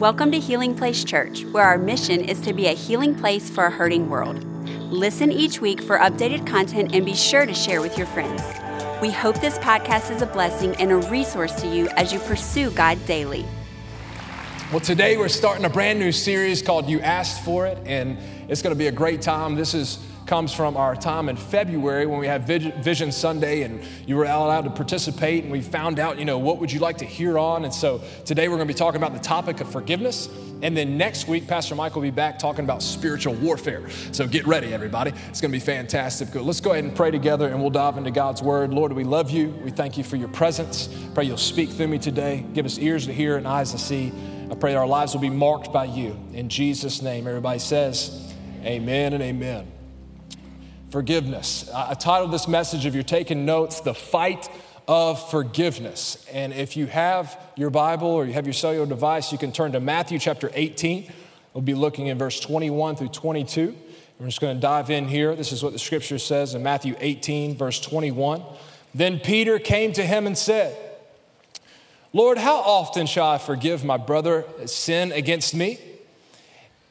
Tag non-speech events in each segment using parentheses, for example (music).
Welcome to Healing Place Church, where our mission is to be a healing place for a hurting world. Listen each week for updated content and be sure to share with your friends. We hope this podcast is a blessing and a resource to you as you pursue God daily. Well, today we're starting a brand new series called You Asked For It, and it's going to be a great time. This is comes from our time in February when we had Vision Sunday and you were allowed to participate and we found out, you know, what would you like to hear on? And so today we're going to be talking about the topic of forgiveness. And then next week, Pastor Mike will be back talking about spiritual warfare. So get ready, everybody. It's going to be fantastic. Let's go ahead and pray together and we'll dive into God's word. Lord, we love you. We thank you for your presence. Pray you'll speak through me today. Give us ears to hear and eyes to see. I pray our lives will be marked by you. In Jesus' name, everybody says, Amen and amen forgiveness. I titled this message, if you're taking notes, The Fight of Forgiveness. And if you have your Bible or you have your cellular device, you can turn to Matthew chapter 18. We'll be looking in verse 21 through 22. We're just going to dive in here. This is what the scripture says in Matthew 18, verse 21. Then Peter came to him and said, Lord, how often shall I forgive my brother sin against me?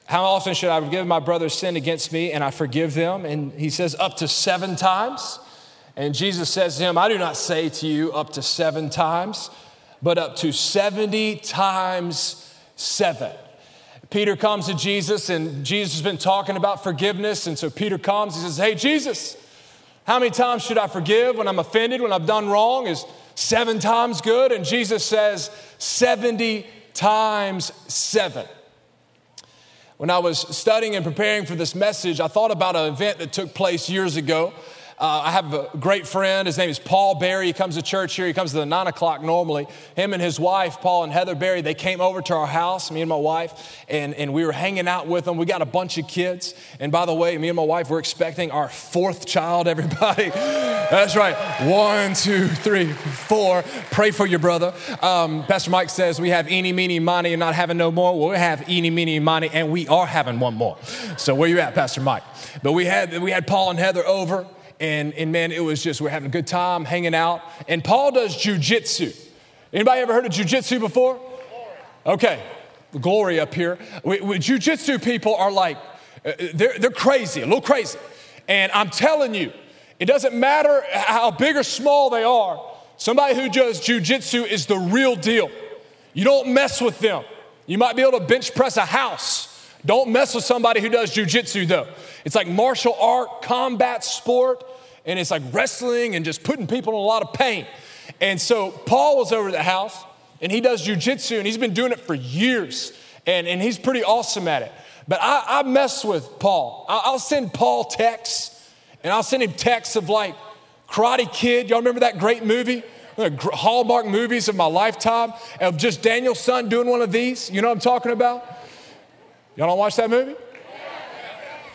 How often should I forgive my brother's sin against me and I forgive them? And he says, up to seven times. And Jesus says to him, I do not say to you up to seven times, but up to 70 times seven. Peter comes to Jesus, and Jesus has been talking about forgiveness. And so Peter comes, he says, Hey, Jesus, how many times should I forgive when I'm offended, when I've done wrong? Is seven times good? And Jesus says, 70 times seven. When I was studying and preparing for this message, I thought about an event that took place years ago. Uh, I have a great friend. His name is Paul Barry. He comes to church here. He comes to the nine o'clock normally. Him and his wife, Paul and Heather Barry, they came over to our house, me and my wife, and, and we were hanging out with them. We got a bunch of kids. And by the way, me and my wife, we're expecting our fourth child, everybody. (laughs) That's right. One, two, three, four. Pray for your brother. Um, Pastor Mike says we have eeny, meeny, miny, and not having no more. Well, we have eeny, meeny, miny, and we are having one more. So where you at, Pastor Mike? But we had, we had Paul and Heather over. And, and man, it was just, we're having a good time hanging out. And Paul does jujitsu. Anybody ever heard of jujitsu before? Okay, glory up here. We, we, jujitsu people are like, uh, they're, they're crazy, a little crazy. And I'm telling you, it doesn't matter how big or small they are, somebody who does jujitsu is the real deal. You don't mess with them. You might be able to bench press a house. Don't mess with somebody who does jujitsu, though. It's like martial art, combat sport and it's like wrestling and just putting people in a lot of pain. And so Paul was over the house and he does jujitsu and he's been doing it for years and, and he's pretty awesome at it. But I, I mess with Paul. I'll send Paul texts and I'll send him texts of like Karate Kid. Y'all remember that great movie? Hallmark movies of my lifetime of just Daniel-san doing one of these. You know what I'm talking about? Y'all don't watch that movie?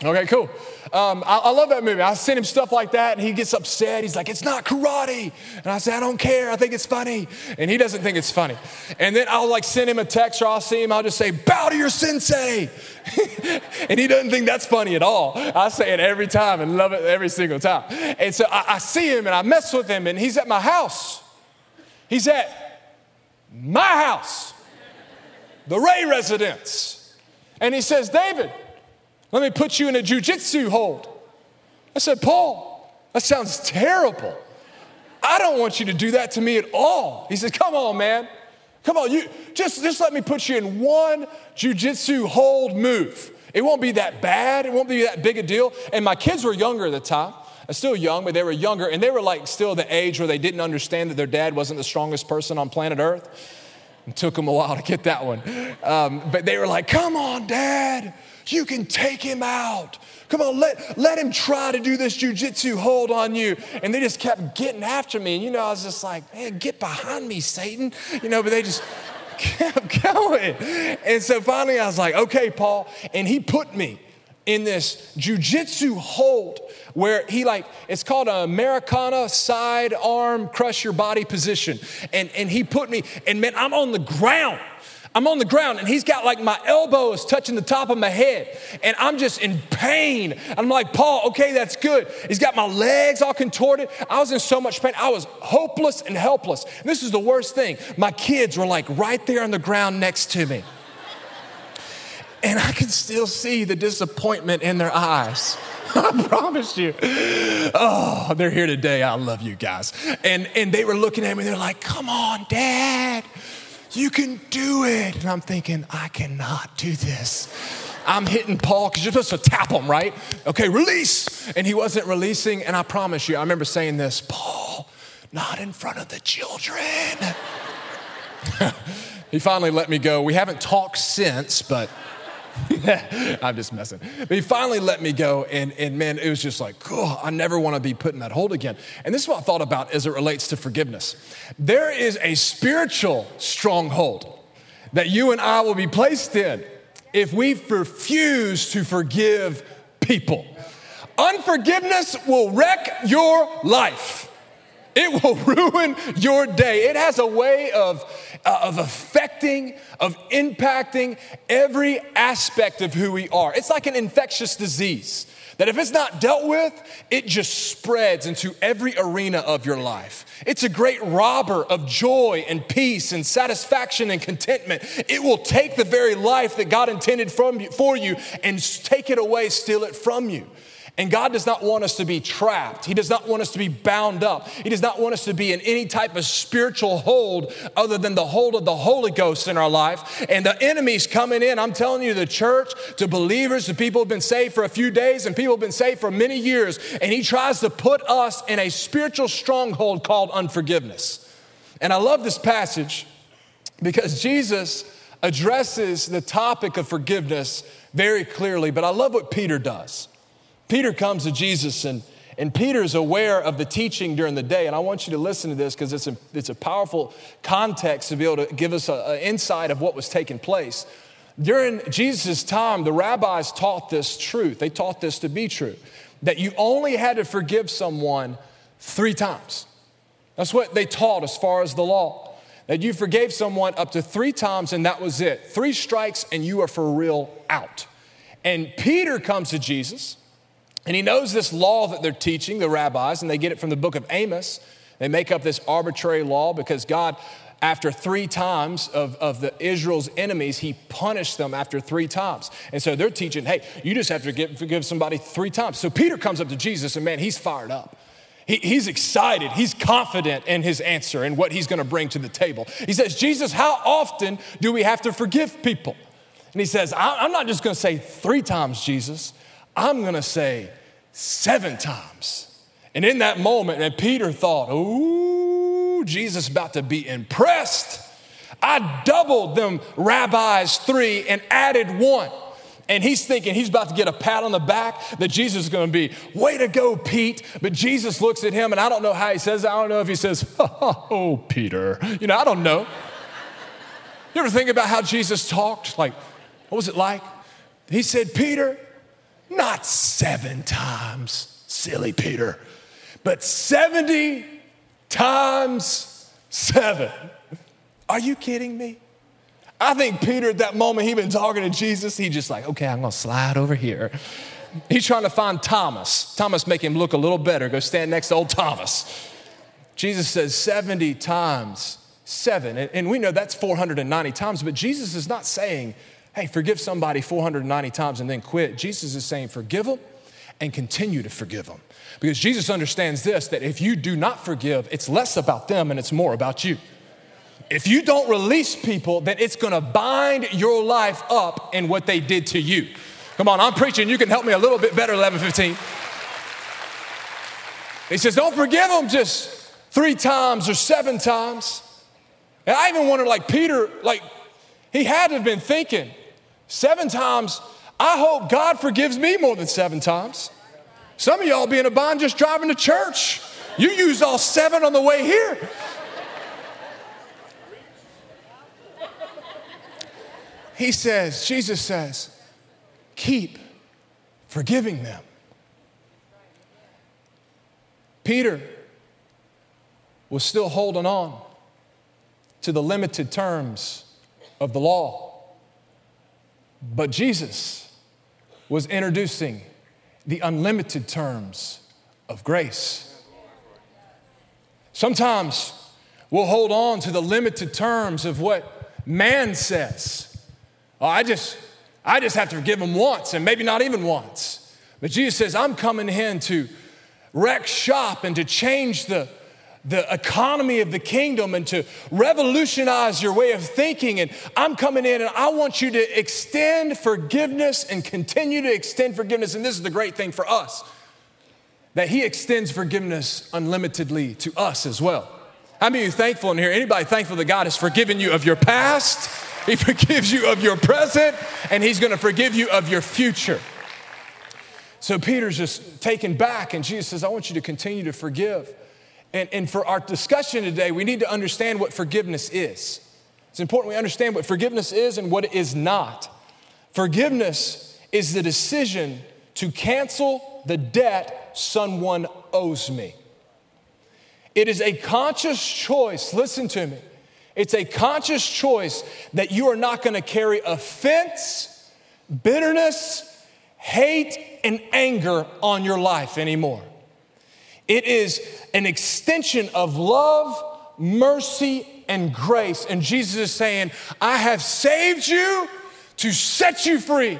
Okay, cool. Um, I, I, love that movie. I send him stuff like that, and he gets upset. He's like, "It's not karate," and I say, "I don't care. I think it's funny," and he doesn't think it's funny. And then I'll like send him a text, or I'll see him. I'll just say, "Bow to your sensei," (laughs) and he doesn't think that's funny at all. I say it every time and love it every single time. And so I, I see him, and I mess with him, and he's at my house. He's at my house, the Wray residence, and he says, "David." Let me put you in a jujitsu hold. I said, Paul, that sounds terrible. I don't want you to do that to me at all. He said, Come on, man. Come on, you just, just let me put you in one jujitsu hold move. It won't be that bad. It won't be that big a deal. And my kids were younger at the time. I'm still young, but they were younger, and they were like still the age where they didn't understand that their dad wasn't the strongest person on planet Earth. It took them a while to get that one. Um, but they were like, Come on, dad. You can take him out. Come on, let, let him try to do this jujitsu hold on you. And they just kept getting after me. And, you know, I was just like, man, get behind me, Satan. You know, but they just (laughs) kept going. And so finally I was like, okay, Paul. And he put me in this jujitsu hold where he like it's called an Americana side arm crush your body position and and he put me and man I'm on the ground I'm on the ground and he's got like my elbows touching the top of my head and I'm just in pain. I'm like, Paul, okay, that's good. He's got my legs all contorted. I was in so much pain. I was hopeless and helpless. And this is the worst thing. My kids were like right there on the ground next to me. And I can still see the disappointment in their eyes. (laughs) I promise you. Oh, they're here today. I love you guys. And, and they were looking at me, they're like, come on, dad, you can do it. And I'm thinking, I cannot do this. I'm hitting Paul because you're supposed to tap him, right? Okay, release. And he wasn't releasing. And I promise you, I remember saying this Paul, not in front of the children. (laughs) he finally let me go. We haven't talked since, but. (laughs) I'm just messing. But he finally let me go, and, and man, it was just like, oh, I never want to be put in that hold again. And this is what I thought about as it relates to forgiveness. There is a spiritual stronghold that you and I will be placed in if we refuse to forgive people. Unforgiveness will wreck your life. It will (laughs) ruin your day. It has a way of, Uh, of affecting, of impacting every aspect of who we are. It's like an infectious disease that if it's not dealt with, it just spreads into every arena of your life. It's a great robber of joy and peace and satisfaction and contentment. It will take the very life that God intended from you, for you and take it away, steal it from you. And God does not want us to be trapped. He does not want us to be bound up. He does not want us to be in any type of spiritual hold other than the hold of the Holy Ghost in our life. And the enemy's coming in. I'm telling you, the church, to believers, to people who've been saved for a few days and people who've been saved for many years. And he tries to put us in a spiritual stronghold called unforgiveness. And I love this passage because Jesus addresses the topic of forgiveness very clearly. But I love what Peter does. Peter comes to Jesus and and Peter's aware of the teaching during the day. And I want you to listen to this because it's a, it's a powerful context to be able to give us an insight of what was taking place. During Jesus' time, the rabbis taught this truth. They taught this to be true that you only had to forgive someone three times. That's what they taught as far as the law. That you forgave someone up to three times and that was it. Three strikes and you are for real out. And Peter comes to Jesus and he knows this law that they're teaching, the rabbis, and they get it from the book of Amos. They make up this arbitrary law because God, after three times of, of the Israel's enemies, he punished them after three times. And so they're teaching, hey, you just have to forgive, forgive somebody three times. So Peter comes up to Jesus, and man, he's fired up. He, he's excited. He's confident in his answer and what he's going to bring to the table. He says, Jesus, how often do we have to forgive people? And he says, I'm not just going to say three times, Jesus. I'm gonna say seven times. And in that moment, and Peter thought, ooh, Jesus about to be impressed. I doubled them rabbis three and added one. And he's thinking he's about to get a pat on the back that Jesus is going to be, way to go, Pete. But Jesus looks at him, and I don't know how he says I don't know if he says, oh, Peter. You know, I don't know. You ever think about how Jesus talked? Like, what was it like? He said, Peter, not seven times, silly Peter, but 70 times seven. Are you kidding me? I think Peter at that moment, he'd been talking to Jesus. He just like, okay, I'm gonna slide over here. He's trying to find Thomas. Thomas make him look a little better. Go stand next to old Thomas. Jesus says 70 times seven. And we know that's 490 times, but Jesus is not saying hey, forgive somebody 490 times and then quit. Jesus is saying, forgive them and continue to forgive them. Because Jesus understands this that if you do not forgive, it's less about them and it's more about you. If you don't release people, then it's gonna bind your life up in what they did to you. Come on, I'm preaching. You can help me a little bit better, 1115. He says, don't forgive them just three times or seven times. And I even wonder, like Peter, like he had to have been thinking, Seven times, I hope God forgives me more than seven times. Some of y'all be in a bind just driving to church. You used all seven on the way here. He says, Jesus says, keep forgiving them. Peter was still holding on to the limited terms of the law. But Jesus was introducing the unlimited terms of grace. Sometimes we'll hold on to the limited terms of what man says. Oh, I just, I just have to forgive him once and maybe not even once. But Jesus says, I'm coming in to wreck shop and to change the, the economy of the kingdom and to revolutionize your way of thinking. And I'm coming in and I want you to extend forgiveness and continue to extend forgiveness. And this is the great thing for us that He extends forgiveness unlimitedly to us as well. How many of you thankful in here? Anybody thankful that God has forgiven you of your past? He (laughs) forgives you of your present, and He's gonna forgive you of your future. So Peter's just taken back, and Jesus says, I want you to continue to forgive. And, and for our discussion today, we need to understand what forgiveness is. It's important we understand what forgiveness is and what it is not. Forgiveness is the decision to cancel the debt someone owes me. It is a conscious choice, listen to me. It's a conscious choice that you are not gonna carry offense, bitterness, hate, and anger on your life anymore. It is an extension of love, mercy, and grace. And Jesus is saying, I have saved you to set you free.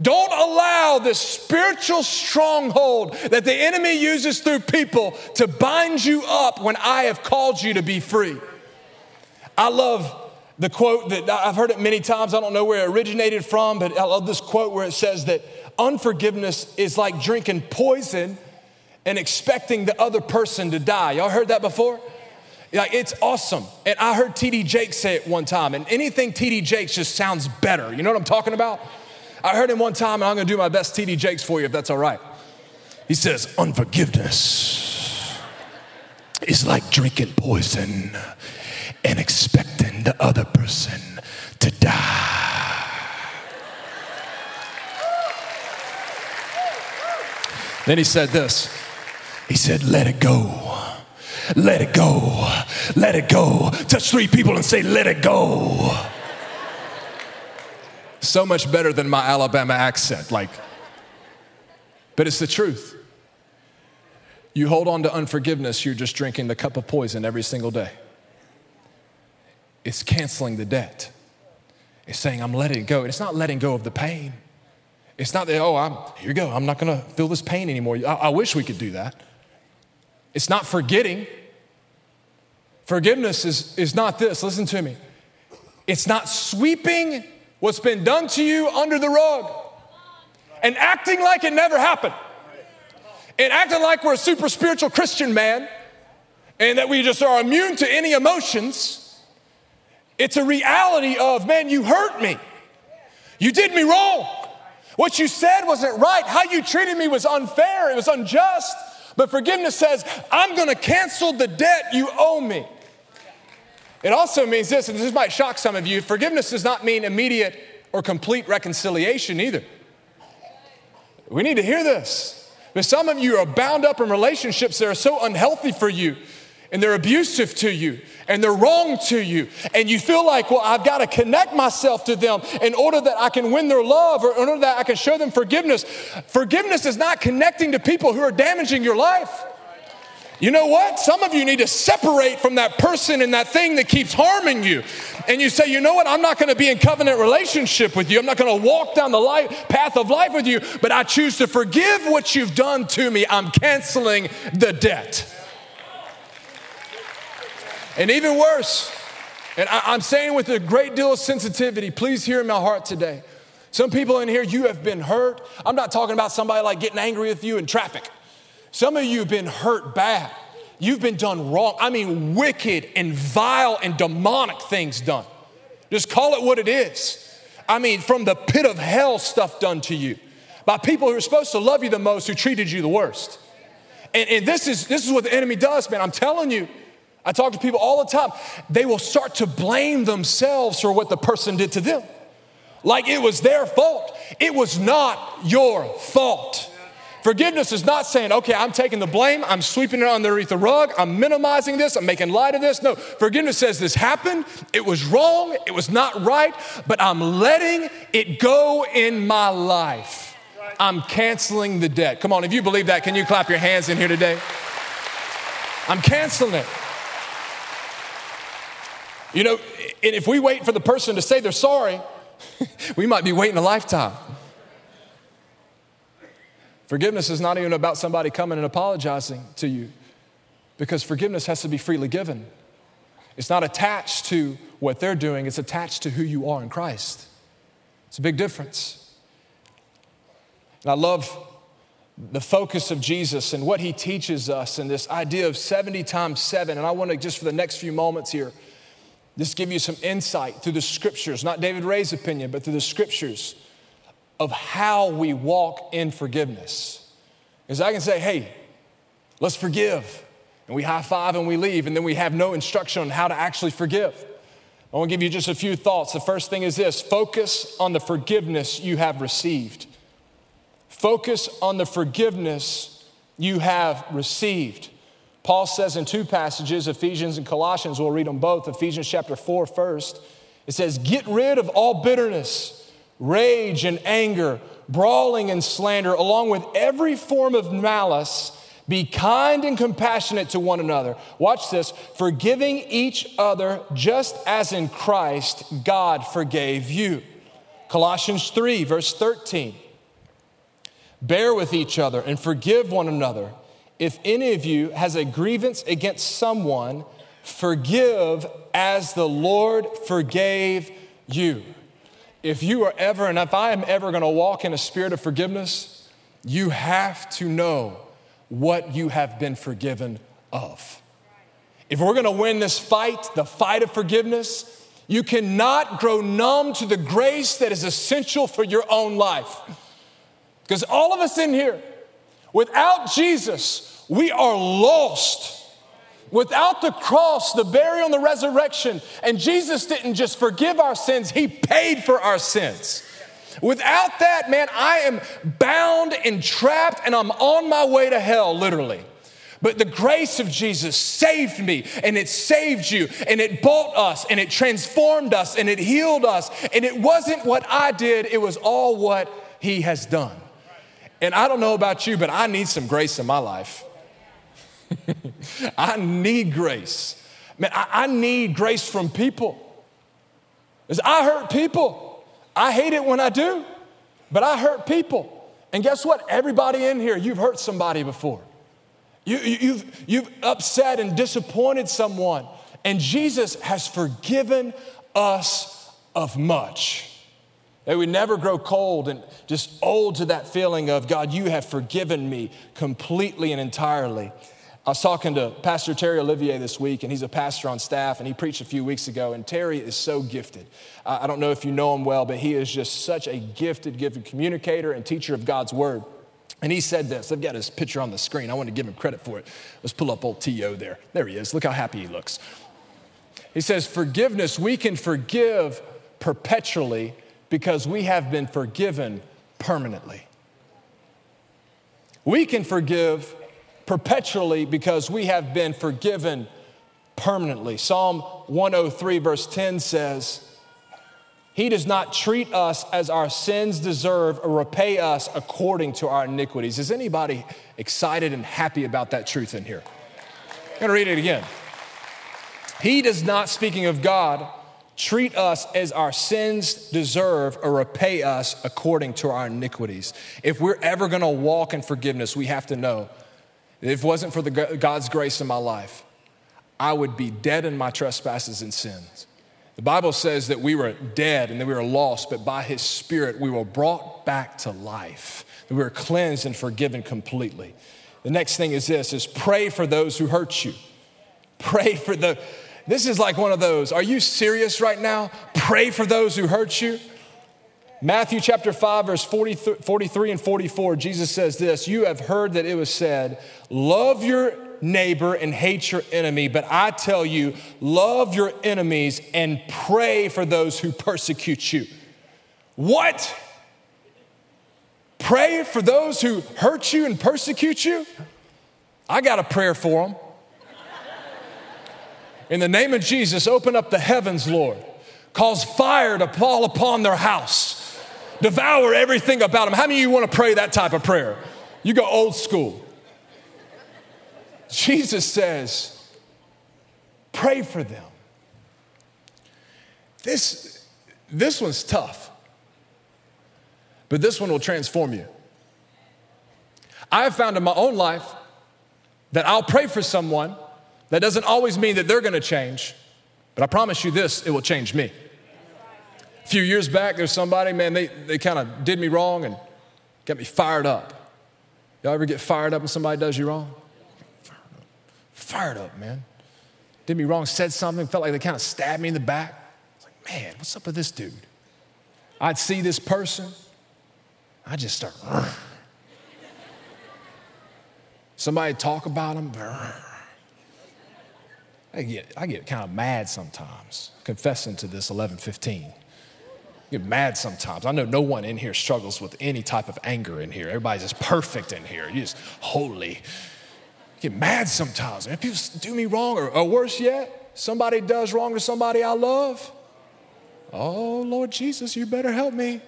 Don't allow the spiritual stronghold that the enemy uses through people to bind you up when I have called you to be free. I love the quote that I've heard it many times. I don't know where it originated from, but I love this quote where it says that unforgiveness is like drinking poison and expecting the other person to die. Y'all heard that before? Like it's awesome. And I heard TD Jakes say it one time, and anything TD Jakes just sounds better. You know what I'm talking about? I heard him one time, and I'm gonna do my best TD Jakes for you if that's all right. He says, Unforgiveness is like drinking poison and expecting the other person to die. Then he said this he said, Let it go. Let it go. Let it go. Touch three people and say, Let it go. So much better than my Alabama accent. Like, but it's the truth. You hold on to unforgiveness, you're just drinking the cup of poison every single day. It's canceling the debt. It's saying, I'm letting go. And it's not letting go of the pain. It's not that, oh, I'm, here you go, I'm not gonna feel this pain anymore. I, I wish we could do that. It's not forgetting. Forgiveness is, is not this, listen to me. It's not sweeping what's been done to you under the rug and acting like it never happened and acting like we're a super spiritual Christian man and that we just are immune to any emotions. It's a reality of, man, you hurt me. You did me wrong. What you said wasn't right. How you treated me was unfair. It was unjust. But forgiveness says, I'm going to cancel the debt you owe me. It also means this, and this might shock some of you forgiveness does not mean immediate or complete reconciliation either. We need to hear this. But some of you are bound up in relationships that are so unhealthy for you and they're abusive to you and they're wrong to you and you feel like well i've got to connect myself to them in order that i can win their love or in order that i can show them forgiveness forgiveness is not connecting to people who are damaging your life you know what? Some of you need to separate from that person and that thing that keeps harming you. And you say, you know what? I'm not going to be in covenant relationship with you. I'm not going to walk down the life, path of life with you, but I choose to forgive what you've done to me. I'm canceling the debt. And even worse, and I, am saying with a great deal of sensitivity, please hear in my heart today. Some people in here, you have been hurt. I'm not talking about somebody like getting angry with you in traffic. Some of you have been hurt bad. You've been done wrong. I mean, wicked and vile and demonic things done. Just call it what it is. I mean, from the pit of hell, stuff done to you by people who are supposed to love you the most, who treated you the worst. And, and this, is, this is what the enemy does, man. I'm telling you. I talk to people all the time. They will start to blame themselves for what the person did to them. Like it was their fault. It was not your fault. Forgiveness is not saying, okay, I'm taking the blame, I'm sweeping it underneath the rug, I'm minimizing this, I'm making light of this. No, forgiveness says this happened, it was wrong, it was not right, but I'm letting it go in my life. I'm canceling the debt. Come on, if you believe that, can you clap your hands in here today? I'm canceling it. You know, and if we wait for the person to say they're sorry, (laughs) we might be waiting a lifetime. Forgiveness is not even about somebody coming and apologizing to you because forgiveness has to be freely given. It's not attached to what they're doing, it's attached to who you are in Christ. It's a big difference. And I love the focus of Jesus and what he teaches us and this idea of 70 times 7. And I want to, just for the next few moments here, just give you some insight through the scriptures, not David Wray's opinion, but through the scriptures of how we walk in forgiveness. Because I can say, hey, let's forgive. And we high five and we leave, and then we have no instruction on how to actually forgive. I want to give you just a few thoughts. The first thing is this focus on the forgiveness you have received. Focus on the forgiveness you have received. Paul says in two passages, Ephesians and Colossians, we'll read them both. Ephesians chapter 4 first. It says, Get rid of all bitterness rage and anger, brawling and slander, along with every form of malice. Be kind and compassionate to one another. Watch this, forgiving each other just as in Christ God forgave you. Colossians 3, verse 13. Bear with each other and forgive one another. If any of you has a grievance against someone, forgive as the Lord forgave you if you are ever, and if I am ever going to walk in a spirit of forgiveness, you have to know what you have been forgiven of. If we're going to win this fight, the fight of forgiveness, you cannot grow numb to the grace that is essential for your own life. Because all of us in here, without Jesus, we are lost. Without the cross, the burial, and the resurrection, and Jesus didn't just forgive our sins, He paid for our sins. Without that, man, I am bound and trapped, and I'm on my way to hell, literally. But the grace of Jesus saved me, and it saved you, and it bought us, and it transformed us, and it healed us. And it wasn't what I did, it was all what He has done. And I don't know about you, but I need some grace in my life. (laughs) I need grace. Man, I, I need grace from people. Because I hurt people. I hate it when I do, but I hurt people. And guess what? Everybody in here, you've hurt somebody before. You, you, you've, you've upset and disappointed someone. And Jesus has forgiven us of much. That we never grow cold and just old to that feeling of, God, you have forgiven me completely and entirely. I was talking to Pastor Terry Olivier this week, and he's a pastor on staff, and he preached a few weeks ago. And Terry is so gifted. I don't know if you know him well, but he is just such a gifted, gifted communicator and teacher of God's word. And he said this. I've got his picture on the screen. I want to give him credit for it. Let's pull up old T.O. there. There he is. Look how happy he looks. He says, Forgiveness, we can forgive perpetually because we have been forgiven permanently. We can forgive perpetually because we have been forgiven permanently. Psalm 103, verse 10 says, He does not treat us as our sins deserve or repay us according to our iniquities. Is anybody excited and happy about that truth in here? I'm gonna read it again. He does not, speaking of God, treat us as our sins deserve or repay us according to our iniquities. If we're ever gonna walk in forgiveness, we have to know if it wasn't for the God's grace in my life, I would be dead in my trespasses and sins. The Bible says that we were dead and that we were lost, but by His Spirit we were brought back to life. That we were cleansed and forgiven completely. The next thing is this: is pray for those who hurt you. Pray for the. This is like one of those. Are you serious right now? Pray for those who hurt you. Matthew chapter 5, verse 40, 43 and 44, Jesus says this You have heard that it was said, Love your neighbor and hate your enemy. But I tell you, love your enemies and pray for those who persecute you. What? Pray for those who hurt you and persecute you? I got a prayer for them. In the name of Jesus, open up the heavens, Lord. Cause fire to fall upon their house devour everything about them. How many of you want to pray that type of prayer? You go old school. Jesus says, pray for them. This, this one's tough. but this one will transform you. I have found in my own life that I'll pray for someone. That doesn't always mean that they're gonna change, but I promise you this, it will change me. Few years back, there's somebody, man, they, they kind of did me wrong and got me fired up. Y'all ever get fired up when somebody does you wrong? Fired up, fired up man. Did me wrong, said something, felt like they kind of stabbed me in the back. I was like, man, what's up with this dude? I'd see this person, I just start. (laughs) Somebody talk about them. I get, I get kind of mad sometimes, confessing to this 1115. Get mad sometimes. I know no one in here struggles with any type of anger in here. Everybody's just perfect in here. You're just holy. Get mad sometimes. Man, people do me wrong, or, or worse yet, somebody does wrong to somebody I love. Oh, Lord Jesus, you better help me.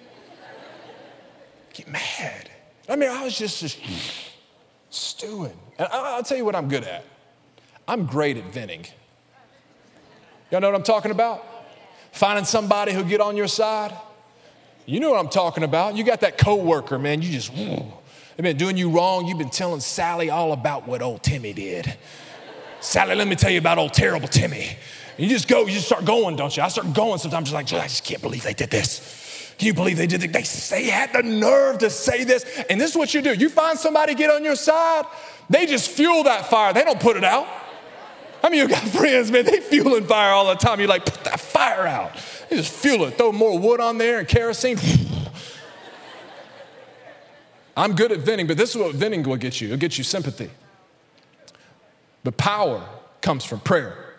Get mad. I mean, I was just, just stewing. And I'll tell you what I'm good at. I'm great at venting. Y'all know what I'm talking about? Finding somebody who'll get on your side. You know what I'm talking about. You got that coworker, man. You just, mm. they've been doing you wrong. You've been telling Sally all about what old Timmy did. Sally, let me tell you about old terrible Timmy. You just go, you just start going, don't you? I start going sometimes, just like, I just can't believe they did this. Can you believe they did? They, they had the nerve to say this. And this is what you do. You find somebody get on your side, they just fuel that fire. They don't put it out. I mean, you got friends, man, they fueling fire all the time. You're like, put that fire out. They just fuel it. Throw more wood on there and kerosene. (laughs) I'm good at venting, but this is what venting will get you. It'll get you sympathy. But power comes from prayer.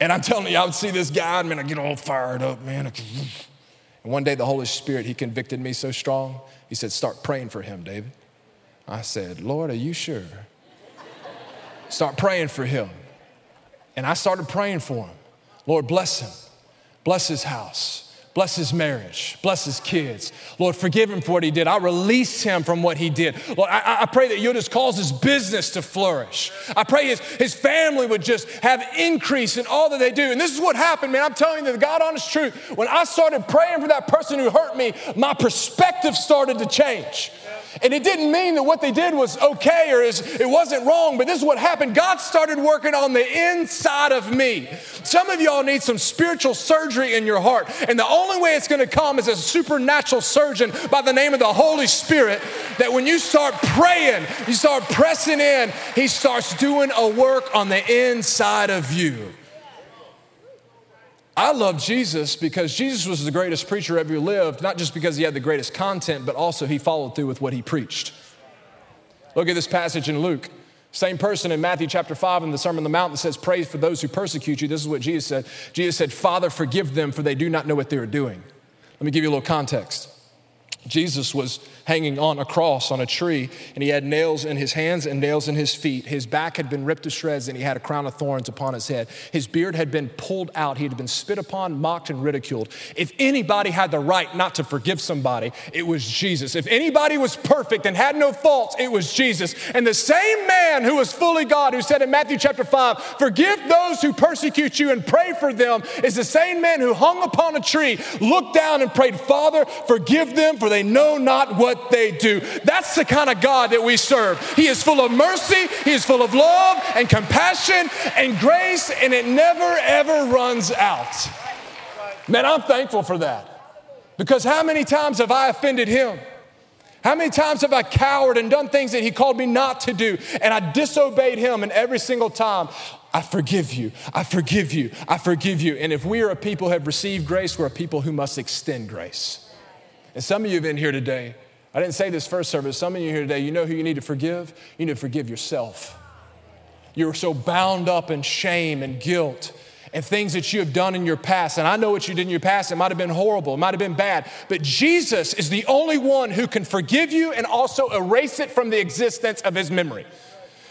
And I'm telling you, I would see this guy, and man, I get all fired up, man. And one day the Holy Spirit, He convicted me so strong. He said, Start praying for him, David. I said, Lord, are you sure? Start praying for him. And I started praying for him. Lord, bless him, bless his house. Bless his marriage. Bless his kids. Lord, forgive him for what he did. I release him from what he did. Lord, I, I, pray that you'll just cause his business to flourish. I pray his, his family would just have increase in all that they do. And this is what happened, man. I'm telling you the God honest truth. When I started praying for that person who hurt me, my perspective started to change. And it didn't mean that what they did was okay or is, it wasn't wrong, but this is what happened. God started working on the inside of me. Some of y'all need some spiritual surgery in your heart. And the only way it's going to come is a supernatural surgeon by the name of the Holy Spirit. That when you start praying, you start pressing in, He starts doing a work on the inside of you. I love Jesus because Jesus was the greatest preacher ever lived, not just because he had the greatest content, but also he followed through with what he preached. Look at this passage in Luke. Same person in Matthew chapter 5 in the Sermon on the Mount that says, Pray for those who persecute you. This is what Jesus said. Jesus said, Father, forgive them, for they do not know what they are doing. Let me give you a little context. Jesus was hanging on a cross on a tree, and he had nails in his hands and nails in his feet. His back had been ripped to shreds, and he had a crown of thorns upon his head. His beard had been pulled out. He had been spit upon, mocked, and ridiculed. If anybody had the right not to forgive somebody, it was Jesus. If anybody was perfect and had no faults, it was Jesus. And the same man who was fully God, who said in Matthew chapter 5, Forgive those who persecute you and pray for them, is the same man who hung upon a tree, looked down, and prayed, Father, forgive them, for they know not what what they do. That's the kind of God that we serve. He is full of mercy, He is full of love and compassion and grace, and it never ever runs out. Man, I'm thankful for that. Because how many times have I offended Him? How many times have I cowered and done things that He called me not to do? And I disobeyed Him, and every single time, I forgive you, I forgive you, I forgive you. And if we are a people who have received grace, we're a people who must extend grace. And some of you have been here today, I didn't say this first service. Some of you here today, you know who you need to forgive? You need to forgive yourself. You're so bound up in shame and guilt and things that you have done in your past. And I know what you did in your past. It might have been horrible, it might have been bad. But Jesus is the only one who can forgive you and also erase it from the existence of his memory.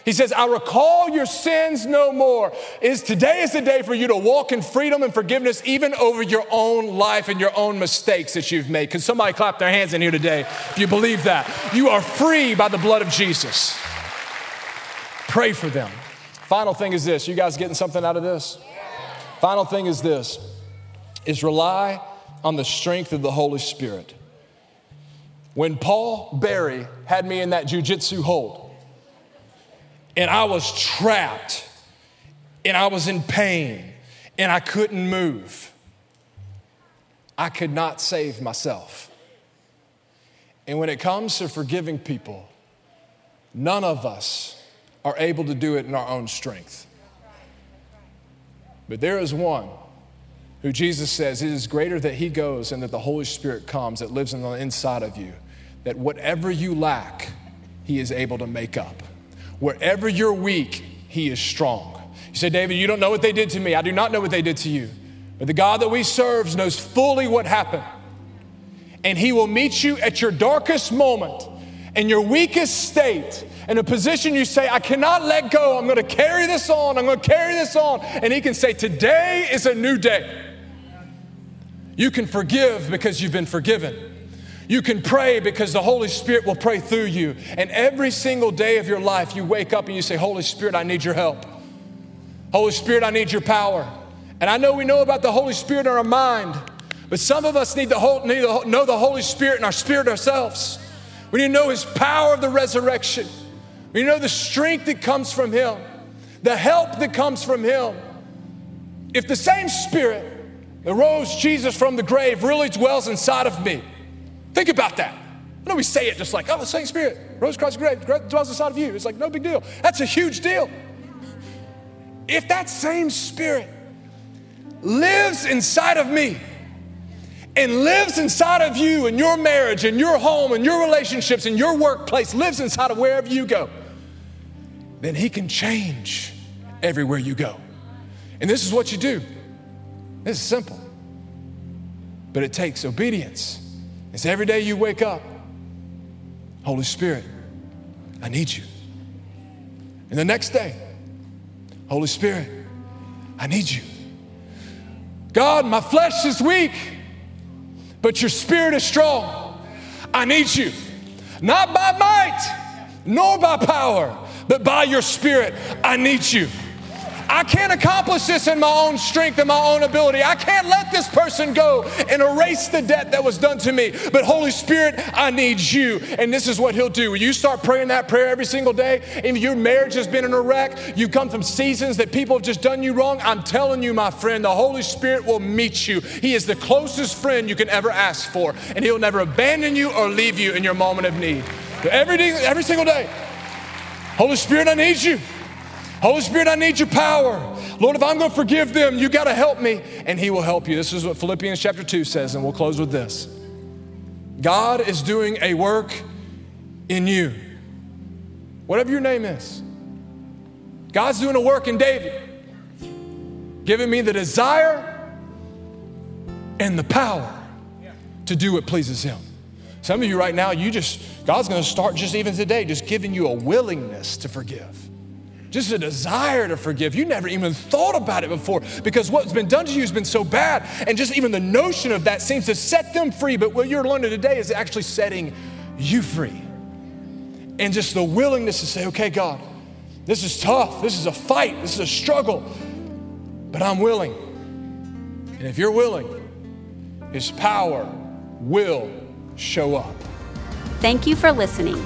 He says, I recall your sins no more. Is today is the day for you to walk in freedom and forgiveness, even over your own life and your own mistakes that you've made. Can somebody clap their hands in here today if you believe that? You are free by the blood of Jesus. Pray for them. Final thing is this. You guys getting something out of this? Final thing is this is rely on the strength of the Holy Spirit. when Paul Barry had me in that jujitsu hold and I was trapped and I was in pain and I couldn't move, I could not save myself. And when it comes to forgiving people, none of us are able to do it in our own strength. But there is one who Jesus says it is greater that he goes and that the Holy Spirit comes that lives on the inside of you, that whatever you lack, he is able to make up. Wherever you're weak, he is strong. You say, David, you don't know what they did to me. I do not know what they did to you. But the God that we serve knows fully what happened. And he will meet you at your darkest moment in your weakest state in a position you say, I cannot let go. I'm going to carry this on. I'm going to carry this on. And he can say, Today is a new day. You can forgive because you've been forgiven. You can pray because the Holy Spirit will pray through you. And every single day of your life, you wake up and you say, Holy Spirit, I need your help. Holy Spirit, I need your power. And I know we know about the Holy Spirit in our mind, but some of us need to, know the Holy Spirit in our spirit ourselves. We need to know His power of the resurrection. We need to know the strength that comes from Him, the help that comes from Him. If the same Spirit that rose Jesus from the grave really dwells inside of me. Think about that. I know we say it just like, oh, the same Spirit rose from the grave, dwells inside of you. It's like, no big deal. That's a huge deal. If that same Spirit lives inside of me and lives inside of you and your marriage and your home and your relationships and your workplace, lives inside of wherever you go, then He can change everywhere you go. And this is what you do this is simple, but it takes obedience. It's every day you wake up, Holy Spirit, I need you. And the next day, Holy Spirit, I need you. God, my flesh is weak, but your spirit is strong. I need you. Not by might, nor by power, but by your spirit. I need you. I can't accomplish this in my own strength and my own ability. I can't let this person go and erase the debt that was done to me. But Holy Spirit, I need you. And this is what He'll do. You start praying that prayer every single day, and your marriage has been in a wreck, you've come from seasons that people have just done you wrong. I'm telling you, my friend, the Holy Spirit will meet you. He is the closest friend you can ever ask for, and He'll never abandon you or leave you in your moment of need. Every, day, every single day, Holy Spirit, I need you. Holy Spirit, I need your power. Lord, if I'm going to forgive them, you got to help me. And He will help you. This is what Philippians chapter 2 says, and we'll close with this God is doing a work in you. Whatever your name is, God's doing a work in David, giving me the desire and the power to do what pleases Him. Some of you right now, you just, God's to start just even today, just giving you a willingness to forgive just a desire to forgive. You never even thought about it before because what's been done to you has been so bad. And just even the notion of that seems to set them free. But what you're learning today is actually setting you free. And just the willingness to say, okay, God, this is tough. This is a fight. This is a struggle. But I'm willing. And if you're willing, His power will show up. Thank you for listening.